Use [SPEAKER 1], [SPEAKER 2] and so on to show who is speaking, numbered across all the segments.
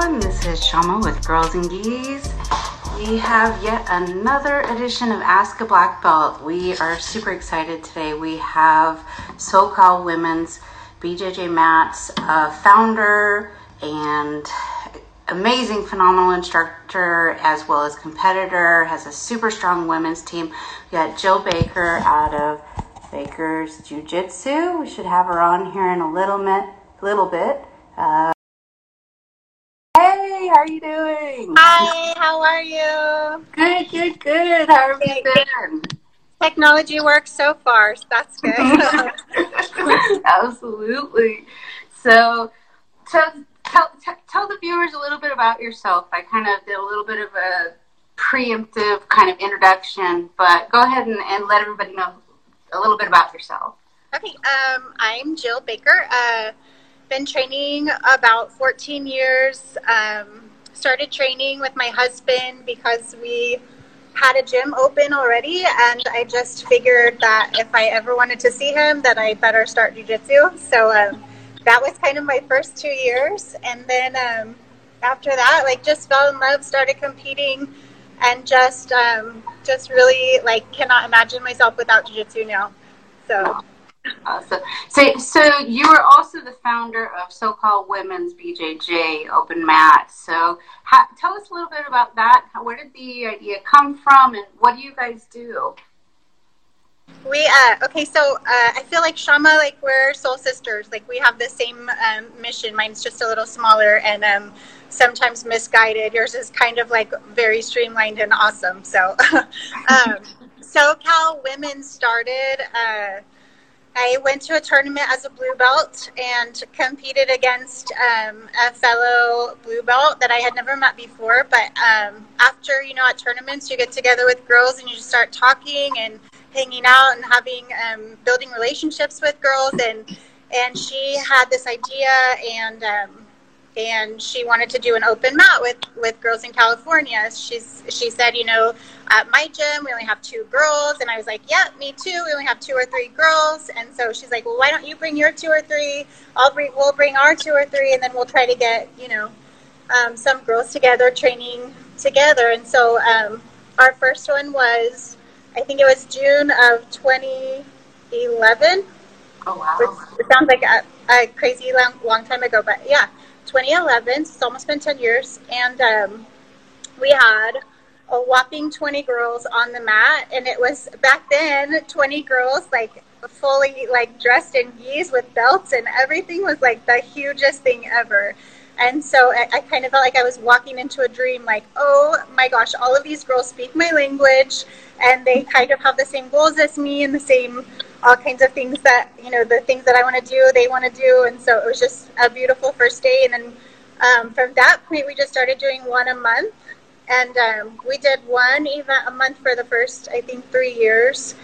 [SPEAKER 1] everyone. This is Shama with Girls in Gis. We have yet another edition of Ask a Black Belt. We are super excited today. We have SoCal Women's BJJ Mats uh, founder and amazing, phenomenal instructor as well as competitor. Has a super strong women's team. We got Jill Baker out of Baker's Jiu Jitsu. We should have her on here in a little bit. Little bit. Uh, hey, how are you doing?
[SPEAKER 2] Hi, how are you?
[SPEAKER 1] Good, good, good. How have you been?
[SPEAKER 2] Technology works so far, so that's good.
[SPEAKER 1] Absolutely. So, tell, tell, tell the viewers a little bit about yourself. I kind of did a little bit of a preemptive kind of introduction, but go ahead and, and let everybody know a little bit about yourself.
[SPEAKER 2] Okay, um, I'm Jill Baker. Uh, been training about 14 years. Um, started training with my husband because we had a gym open already, and I just figured that if I ever wanted to see him, that I better start jujitsu. So um, that was kind of my first two years, and then um, after that, like just fell in love, started competing, and just um, just really like cannot imagine myself without jujitsu now. So.
[SPEAKER 1] Awesome. So, so you are also the founder of SoCal Women's BJJ Open Mat. So, how, tell us a little bit about that. Where did the idea come from, and what do you guys do?
[SPEAKER 2] We uh, okay, so uh, I feel like Shama, like we're soul sisters. Like we have the same um, mission. Mine's just a little smaller and um, sometimes misguided. Yours is kind of like very streamlined and awesome. So, um, SoCal Women started. Uh, I went to a tournament as a blue belt and competed against um, a fellow blue belt that I had never met before. But um, after, you know, at tournaments, you get together with girls and you just start talking and hanging out and having um, building relationships with girls. And and she had this idea and um, and she wanted to do an open mat with with girls in California. She's she said, you know, at my gym we only have two girls, and I was like, yeah, me too. We only have two or three girls, and so she's like, well, why don't you bring your two or three? I'll bring we'll bring our two or three, and then we'll try to get you know um, some girls together training together. And so um, our first one was, I think it was June of 2011.
[SPEAKER 1] Oh wow!
[SPEAKER 2] Which, it sounds like a, a crazy long, long time ago, but yeah 2011, so it's almost been 10 years, and um, we had a whopping 20 girls on the mat, and it was back then 20 girls like fully like dressed in gis with belts, and everything was like the hugest thing ever. And so I, I, kind of felt like I was walking into a dream, like, oh my gosh, all of these girls speak my language and they kind of have the same goals as me and the same all kinds of things that you know the things that I want to do they want to do and so it was just a beautiful first day. And then um, from that point we just started doing one a month. And um, we did one event a month for the first I think three years.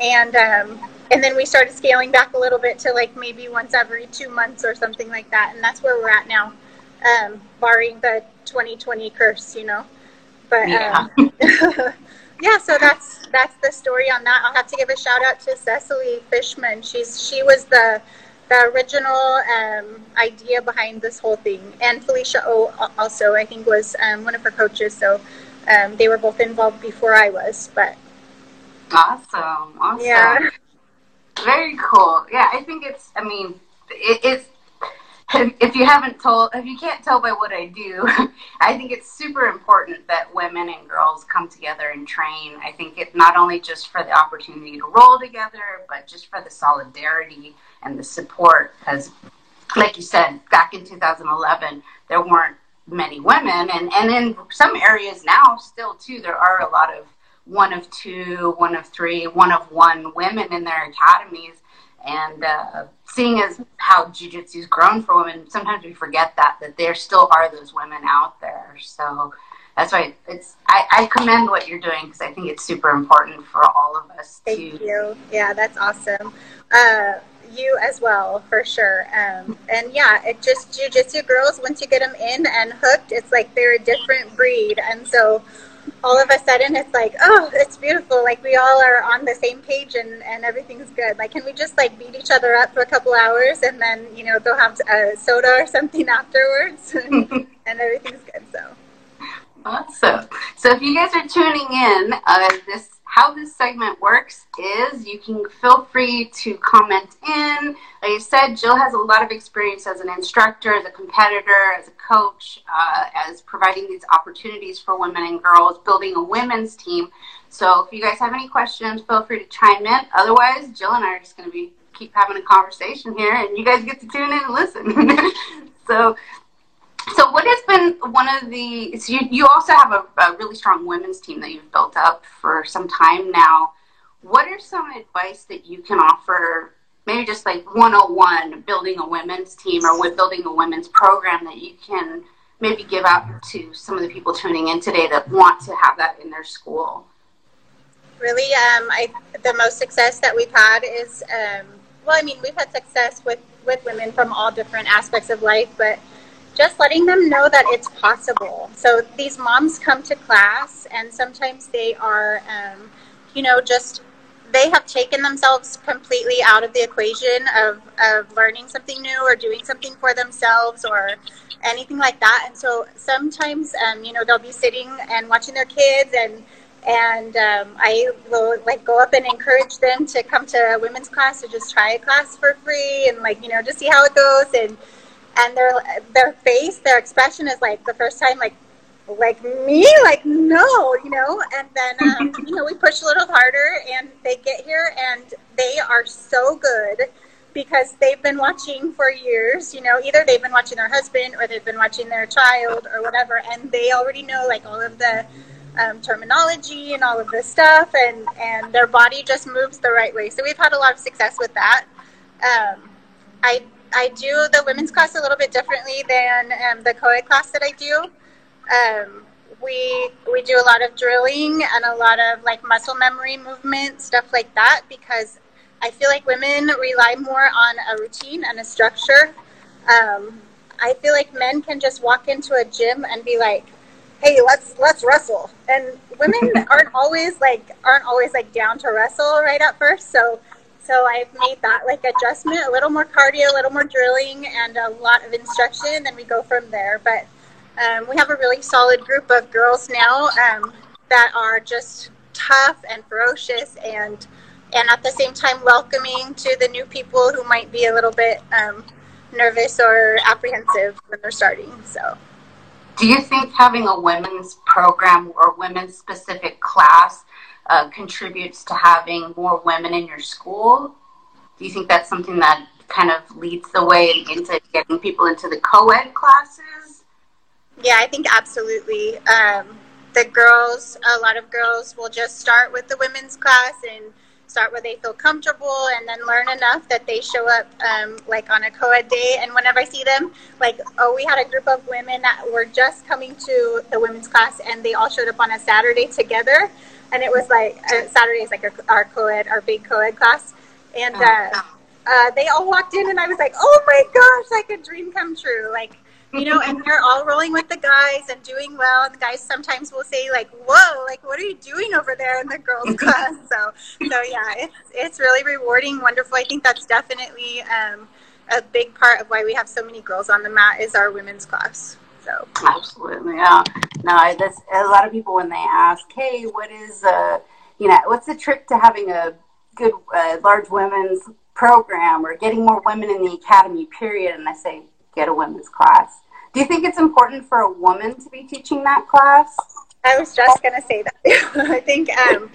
[SPEAKER 2] And um, and then we started scaling back a little bit to like maybe once every two months or something like that. And that's where we're at now um, barring the 2020 curse you know? But yeah. Yeah, so that's that's the story on that. I'll have to give a shout out to Cecily Fishman. She's she was the the original um, idea behind this whole thing, and Felicia O also I think was um, one of her coaches. So um, they were both involved before I was. But
[SPEAKER 1] awesome, awesome, yeah, very cool. Yeah, I think it's. I mean, it, it's if you haven't told, if you can't tell by what I do, I think it's super important that women and girls come together and train. I think it not only just for the opportunity to roll together, but just for the solidarity and the support. Because, like you said, back in 2011, there weren't many women, and and in some areas now, still too, there are a lot of one of two, one of three, one of one women in their academies and uh, seeing as how jujitsu's grown for women, sometimes we forget that that there still are those women out there. So that's why it's I, I commend what you're doing because I think it's super important for all of us.
[SPEAKER 2] Thank to... you. Yeah, that's awesome. Uh, you as well, for sure. Um, and yeah, it just jujitsu girls. Once you get them in and hooked, it's like they're a different breed. And so all of a sudden it's like, oh, it's beautiful. Like we all are on the same page and, and everything's good. Like, can we just like beat each other up for a couple hours and then, you know, go have a soda or something afterwards and, everything's good. So.
[SPEAKER 1] Awesome. So if you guys are tuning in, uh, this how this segment works is you can feel free to comment in. Like I said, Jill has a lot of experience as an instructor, as a competitor, as a coach, uh, as providing these opportunities for women and girls, building a women's team. So if you guys have any questions, feel free to chime in. Otherwise, Jill and I are just going to be keep having a conversation here, and you guys get to tune in and listen. so has been one of the? So you, you also have a, a, really strong women's team that you've built up for some time now. What are some advice that you can offer? Maybe just like 101 building a women's team or with building a women's program that you can maybe give out to some of the people tuning in today that want to have that in their school.
[SPEAKER 2] Really, um, I the most success that we've had is um, well, I mean, we've had success with with women from all different aspects of life, but just letting them know that it's possible. So these moms come to class, and sometimes they are, um, you know, just they have taken themselves completely out of the equation of, of learning something new or doing something for themselves or anything like that. And so sometimes, um, you know, they'll be sitting and watching their kids and and um, I will like go up and encourage them to come to a women's class or just try a class for free and like you know just see how it goes and and their their face, their expression is like the first time, like like me, like no, you know. And then um, you know we push a little harder, and they get here, and they are so good because they've been watching for years. You know, either they've been watching their husband or they've been watching their child or whatever, and they already know like all of the um, terminology and all of this stuff, and and their body just moves the right way. So we've had a lot of success with that. Um, I I do the women's class a little bit differently than um, the co-ed class that I do. Um, we we do a lot of drilling and a lot of like muscle memory movement stuff like that because I feel like women rely more on a routine and a structure. Um, I feel like men can just walk into a gym and be like, "Hey, let's let's wrestle," and women aren't always like aren't always like down to wrestle right at first. So so I've made that like adjustment, a little more cardio, a little more drilling, and a lot of instruction, and then we go from there. But um, we have a really solid group of girls now um, that are just tough and ferocious, and and at the same time welcoming to the new people who might be a little bit um, nervous or apprehensive when they're starting. So.
[SPEAKER 1] Do you think having a women's program or women's specific class uh, contributes to having more women in your school? Do you think that's something that kind of leads the way into getting people into the co-ed classes?
[SPEAKER 2] Yeah, I think absolutely. Um, the girls, a lot of girls will just start with the women's class and start where they feel comfortable and then learn enough that they show up um, like on a co-ed day and whenever i see them like oh we had a group of women that were just coming to the women's class and they all showed up on a saturday together and it was like uh, Saturday is like our, our co-ed, our big co-ed class, and oh, uh, uh, they all walked in, and I was like, oh my gosh, like a dream come true, like you know, and they're all rolling with the guys and doing well. And the guys sometimes will say like, "Whoa, like what are you doing over there in the girls' class?" So, so yeah, it's it's really rewarding, wonderful. I think that's definitely um, a big part of why we have so many girls on the mat is our women's class. So
[SPEAKER 1] absolutely, yeah. No, that's a lot of people when they ask, "Hey, what is uh, you know, what's the trick to having a good uh, large women's program or getting more women in the academy?" Period. And I say, get a women's class. Do you think it's important for a woman to be teaching that class?
[SPEAKER 2] I was just going to say that. I think um,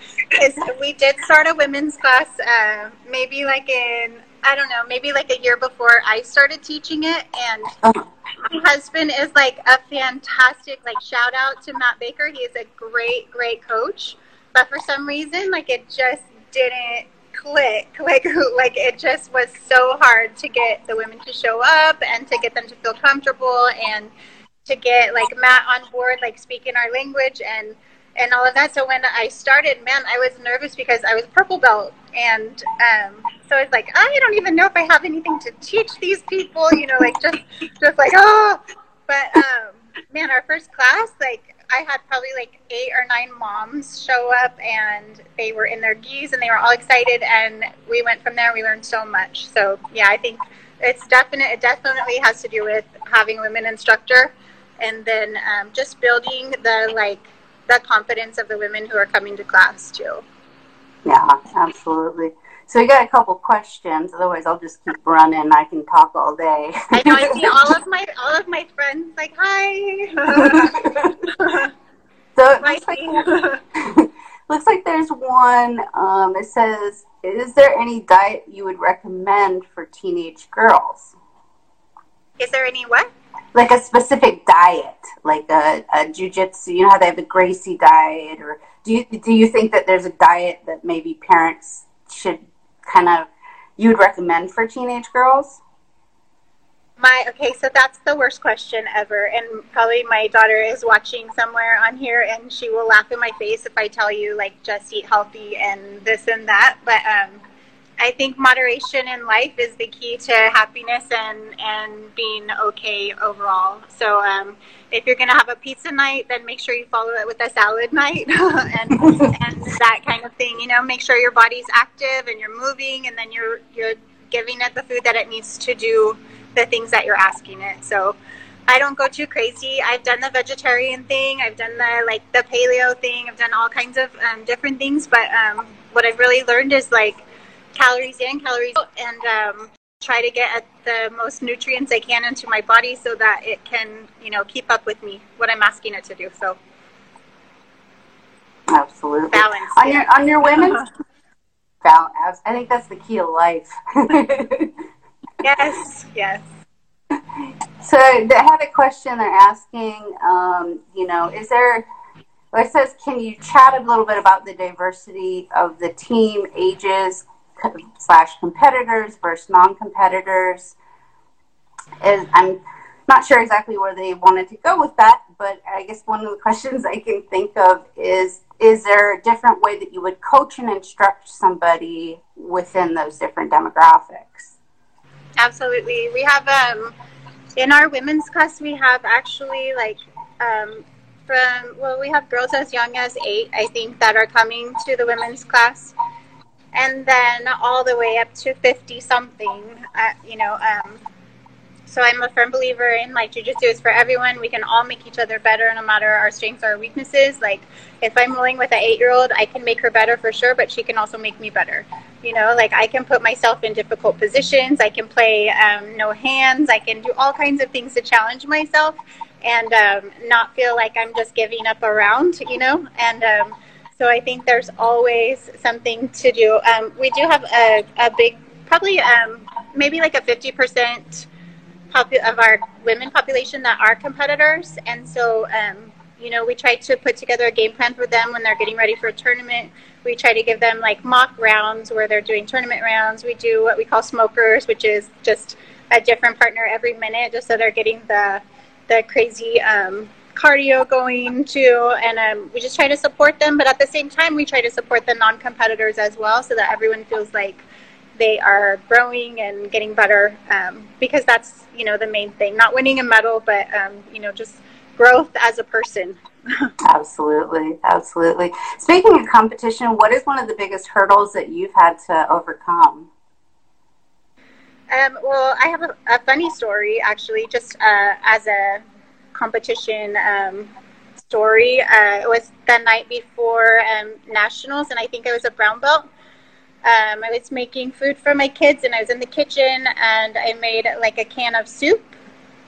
[SPEAKER 2] we did start a women's class uh, maybe like in I don't know, maybe like a year before I started teaching it. And uh-huh. my husband is like a fantastic, like, shout out to Matt Baker. He is a great, great coach. But for some reason, like, it just didn't click. Like, like it just was so hard to get the women to show up and to get them to feel comfortable and to get like Matt on board, like speaking our language and and all of that. So when I started, man, I was nervous because I was purple belt, and um, so was like I don't even know if I have anything to teach these people. You know, like just just like oh, but um, man, our first class, like I had probably like eight or nine moms show up, and they were in their gis, and they were all excited. And we went from there. We learned so much. So yeah, I think it's definite. It definitely has to do with having women instructor, and then um, just building the like the confidence of the women who are coming to class too.
[SPEAKER 1] Yeah, absolutely. So we got a couple questions. Otherwise, I'll just keep running. I can talk all day.
[SPEAKER 2] I know. I see all of my all of my friends like hi.
[SPEAKER 1] so it looks like, looks like there's one. Um, it says, "Is there any diet you would recommend for teenage girls?"
[SPEAKER 2] Is there any what?
[SPEAKER 1] Like a specific diet, like a, a jujitsu. You know how they have the Gracie diet, or do you do you think that there's a diet that maybe parents should kind of you would recommend for teenage girls?
[SPEAKER 2] My okay, so that's the worst question ever, and probably my daughter is watching somewhere on here, and she will laugh in my face if I tell you like just eat healthy and this and that. But um, I think moderation in life is the key to happiness and and being okay overall. So um, if you're gonna have a pizza night, then make sure you follow it with a salad night and and that kind of thing. You know, make sure your body's active and you're moving, and then you're you're giving it the food that it needs to do the things that you're asking it. So. I don't go too crazy. I've done the vegetarian thing. I've done the like the paleo thing. I've done all kinds of um, different things. But um, what I've really learned is like calories in, calories out, and um, try to get at the most nutrients I can into my body so that it can, you know, keep up with me what I'm asking it to do. So
[SPEAKER 1] absolutely
[SPEAKER 2] balance
[SPEAKER 1] on your on your women's balance. I think that's the key of life.
[SPEAKER 2] yes, yes.
[SPEAKER 1] So I had a question. They're asking, um, you know, is there? It says, can you chat a little bit about the diversity of the team, ages, slash competitors versus non-competitors. Is I'm not sure exactly where they wanted to go with that, but I guess one of the questions I can think of is is there a different way that you would coach and instruct somebody within those different demographics?
[SPEAKER 2] Absolutely. We have um, in our women's class we have actually like um, from well we have girls as young as eight I think that are coming to the women's class and then all the way up to 50 something uh, you know um, so i'm a firm believer in like jiu-jitsu is for everyone. We can all make each other better no matter our strengths or our weaknesses. Like if i'm rolling with an eight year old i can make her better for sure but she can also make me better. You know like i can put myself in difficult positions. I can play um, no hands. I can do all kinds of things to challenge myself and um, not feel like i'm just giving up around you know? And um, so I think there's always something to do. Um, we do have a, a big, probably um, maybe like a 50% popu- of our women population that are competitors. And so, um, you know, we try to put together a game plan for them when they're getting ready for a tournament. We try to give them like mock rounds where they're doing tournament rounds. We do what we call smokers, which is just a different partner every minute, just so they're getting the the crazy um, cardio going too, and um, we just try to support them. But at the same time, we try to support the non-competitors as well, so that everyone feels like they are growing and getting better. Um, because that's you know the main thing, not winning a medal, but um, you know just growth as a person.
[SPEAKER 1] absolutely, absolutely. Speaking of competition, what is one of the biggest hurdles that you've had to overcome?
[SPEAKER 2] Um, well, I have a, a, funny story actually, just uh, as a competition um, story. Uh, it was the night before um, nationals, and I think I was a brown belt. Um, I was making food for my kids, and I was in the kitchen, and I made like a can of soup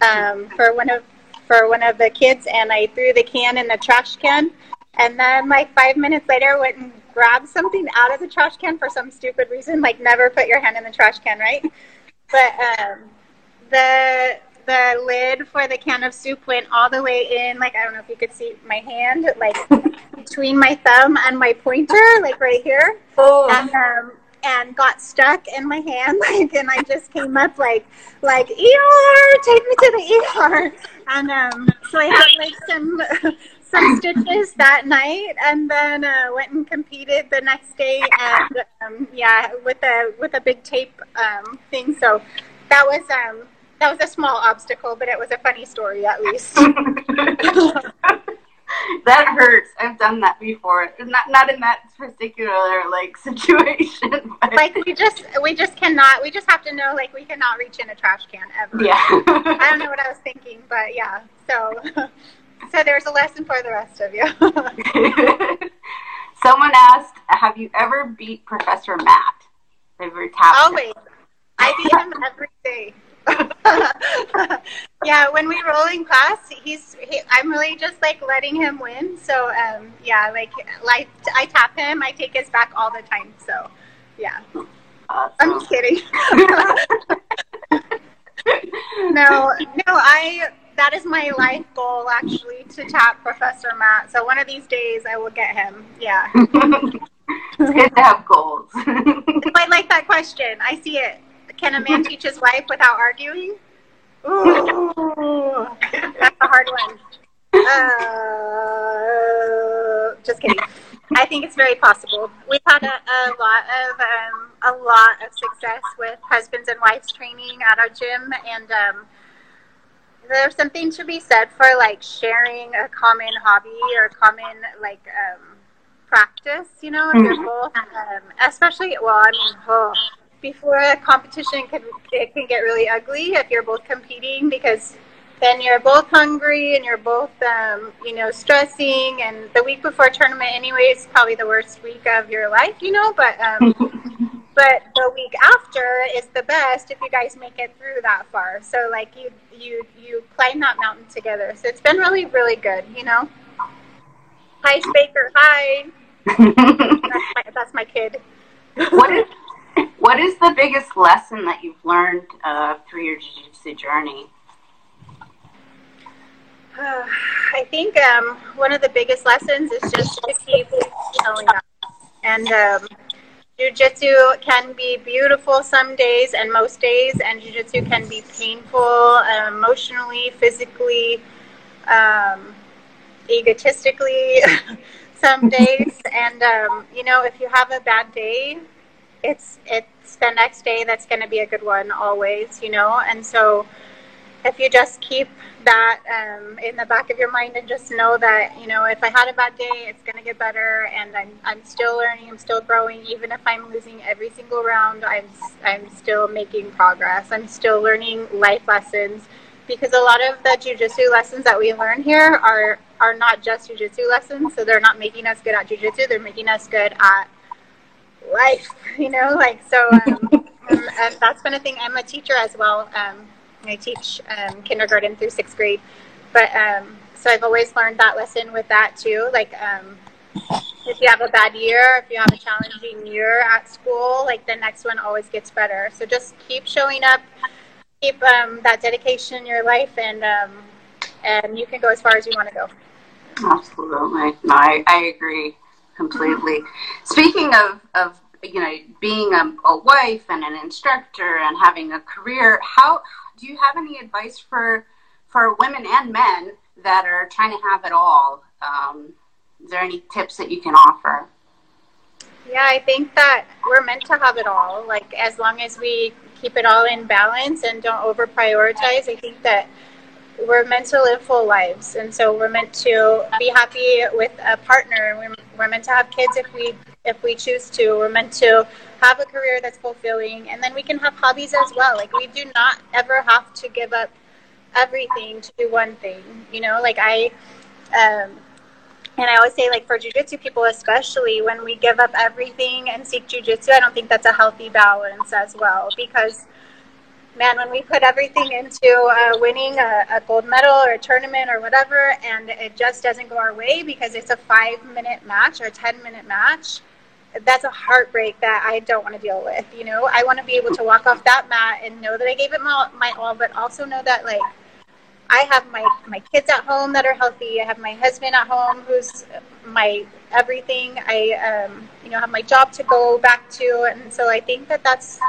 [SPEAKER 2] um, for one of for one of the kids, and I threw the can in the trash can. And then, like five minutes later, went and grabbed something out of the trash can for some stupid reason. Like, never put your hand in the trash can, right? But um, the the lid for the can of soup went all the way in. Like I don't know if you could see my hand, like between my thumb and my pointer, like right here. Oh. And um, and got stuck in my hand, like, and I just came up like, like ER, take me to the ER. And um, so I had like some some stitches that night, and then uh, went and competed the next day, and um, yeah, with a with a big tape um, thing. So that was um, that was a small obstacle, but it was a funny story at least.
[SPEAKER 1] that hurts. I've done that before. Not not in that particular like situation.
[SPEAKER 2] But. Like we just we just cannot. We just have to know like we cannot reach in a trash can ever.
[SPEAKER 1] Yeah.
[SPEAKER 2] I don't know what I was thinking, but yeah. So so there's a lesson for the rest of you.
[SPEAKER 1] Someone asked, "Have you ever beat Professor Matt?" Ever tapped
[SPEAKER 2] Always. I beat him every day. yeah, when we roll in class, he's he, I'm really just like letting him win. So um, yeah, like like I tap him, I take his back all the time. So yeah, awesome. I'm just kidding. no, no, I that is my life goal actually to tap Professor Matt. So one of these days I will get him. Yeah.
[SPEAKER 1] it's good to have goals.
[SPEAKER 2] I like that question. I see it. Can a man teach his wife without arguing? Ooh, that's a hard one. Uh, just kidding. I think it's very possible. We've had a, a lot of um, a lot of success with husbands and wives training at our gym, and um, there's something to be said for like sharing a common hobby or common like um, practice. You know, if you're both, um, especially well, I mean, oh, before a competition can it can get really ugly if you're both competing because then you're both hungry and you're both um, you know stressing. And the week before tournament anyway is probably the worst week of your life you know but um, but the week after is the best if you guys make it through that far. So like you you you climb that mountain together. So it's been really really good you know. Hi Baker hi. That's, my, that's my kid.
[SPEAKER 1] What is what is the biggest lesson that you've learned uh, through your jiu-jitsu journey?
[SPEAKER 2] Uh, I think um, one of the biggest lessons is just to keep showing up. And um, jiu-jitsu can be beautiful some days and most days, and jiu-jitsu can be painful uh, emotionally, physically, um, egotistically some days. And, um, you know, if you have a bad day, it's it's the next day that's going to be a good one always, you know. And so, if you just keep that um, in the back of your mind and just know that you know if I had a bad day, it's going to get better, and I'm I'm still learning, I'm still growing, even if I'm losing every single round, I'm I'm still making progress. I'm still learning life lessons because a lot of the jujitsu lessons that we learn here are are not just jujitsu lessons. So they're not making us good at jujitsu; they're making us good at life, you know, like so. Um, um, that's been a thing. I'm a teacher as well. Um, I teach um, kindergarten through sixth grade, but um, so I've always learned that lesson with that too. Like, um, if you have a bad year, if you have a challenging year at school, like the next one always gets better. So just keep showing up, keep um, that dedication in your life, and um, and you can go as far as you want to go.
[SPEAKER 1] Absolutely, no, I, I agree completely. Speaking of, of you know being a, a, wife and an instructor and having a career, how do you have any advice for for women and men that are trying to have it all? Um, is there any tips that you can offer?
[SPEAKER 2] Yeah, I think that we're meant to have it all. Like as long as we keep it all in balance and don't over prioritize, I think that we're meant to live full lives, and so we're meant to be happy with a partner. We're, we're meant to have kids if we if we choose to. We're meant to have a career that's fulfilling, and then we can have hobbies as well. Like we do not ever have to give up everything to do one thing. You know, like I. Um, and I always say, like for jujitsu people, especially when we give up everything and seek jujitsu, I don't think that's a healthy balance as well because man, when we put everything into uh, winning a, a, gold medal or a tournament or whatever, and it just doesn't go our way because it's a five minute match or a 10 minute match, that's a heartbreak that I don't want to deal with. You know, I want to be able to walk off that mat and know that I gave it my, my all, but also know that, like, I have my, my kids at home that are healthy. I have my husband at home who's my everything. I, um, you know, have my job to go back to. And so I think that that's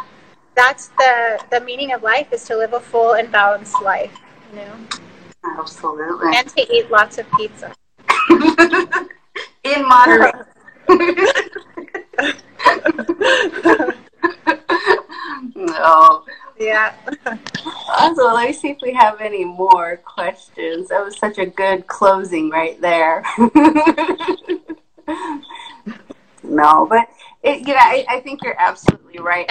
[SPEAKER 2] that's the the meaning of life is to live a full and balanced life you know
[SPEAKER 1] absolutely
[SPEAKER 2] and to eat lots of pizza
[SPEAKER 1] in moderation no
[SPEAKER 2] Yeah.
[SPEAKER 1] also Let me see if we have any more questions. That was such a good closing right there. no, but it, you know, I, I, think you're absolutely right.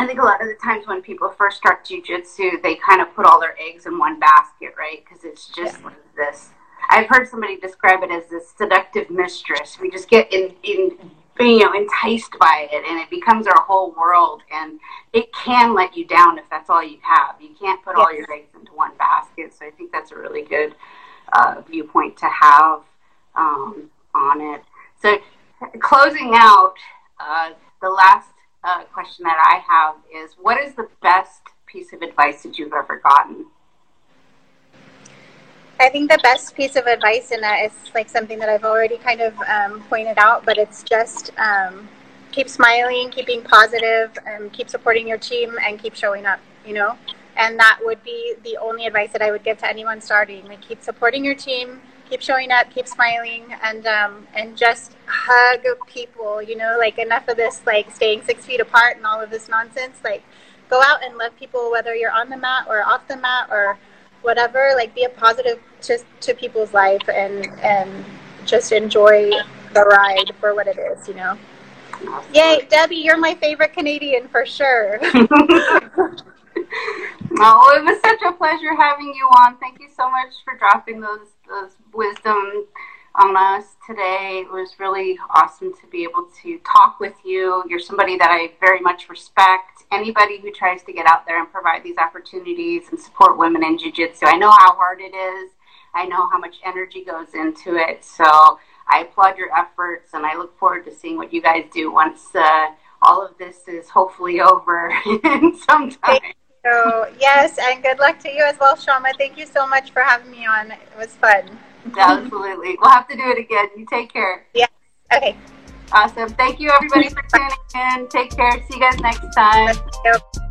[SPEAKER 1] I think, a lot of the times when people first start jujitsu, they kind of put all their eggs in one basket, right? Because it's just yeah. like this. I've heard somebody describe it as this seductive mistress. We just get in, in you know enticed by it and it becomes our whole world and it can let you down if that's all you have you can't put yes. all your eggs into one basket so i think that's a really good uh, viewpoint to have um, on it so closing out uh, the last uh, question that i have is what is the best piece of advice that you've ever gotten
[SPEAKER 2] I think the best piece of advice in that is like something that I've already kind of um, pointed out, but it's just um, keep smiling, keep being positive, and keep supporting your team and keep showing up, you know? And that would be the only advice that I would give to anyone starting. Like, keep supporting your team, keep showing up, keep smiling, and um, and just hug people. You know, like enough of this like staying six feet apart and all of this nonsense. Like, go out and love people, whether you're on the mat or off the mat or whatever like be a positive to, to people's life and and just enjoy the ride for what it is you know yay debbie you're my favorite canadian for sure
[SPEAKER 1] oh it was such a pleasure having you on thank you so much for dropping those those wisdom on us today. It was really awesome to be able to talk with you. You're somebody that I very much respect. Anybody who tries to get out there and provide these opportunities and support women in jiu-jitsu. I know how hard it is. I know how much energy goes into it. So I applaud your efforts and I look forward to seeing what you guys do once uh, all of this is hopefully over in some time.
[SPEAKER 2] So yes, and good luck to you as well, Shama. Thank you so much for having me on. It was fun.
[SPEAKER 1] Absolutely. We'll have to do it again. You take care.
[SPEAKER 2] Yeah. Okay.
[SPEAKER 1] Awesome. Thank you, everybody, for tuning in. Take care. See you guys next time.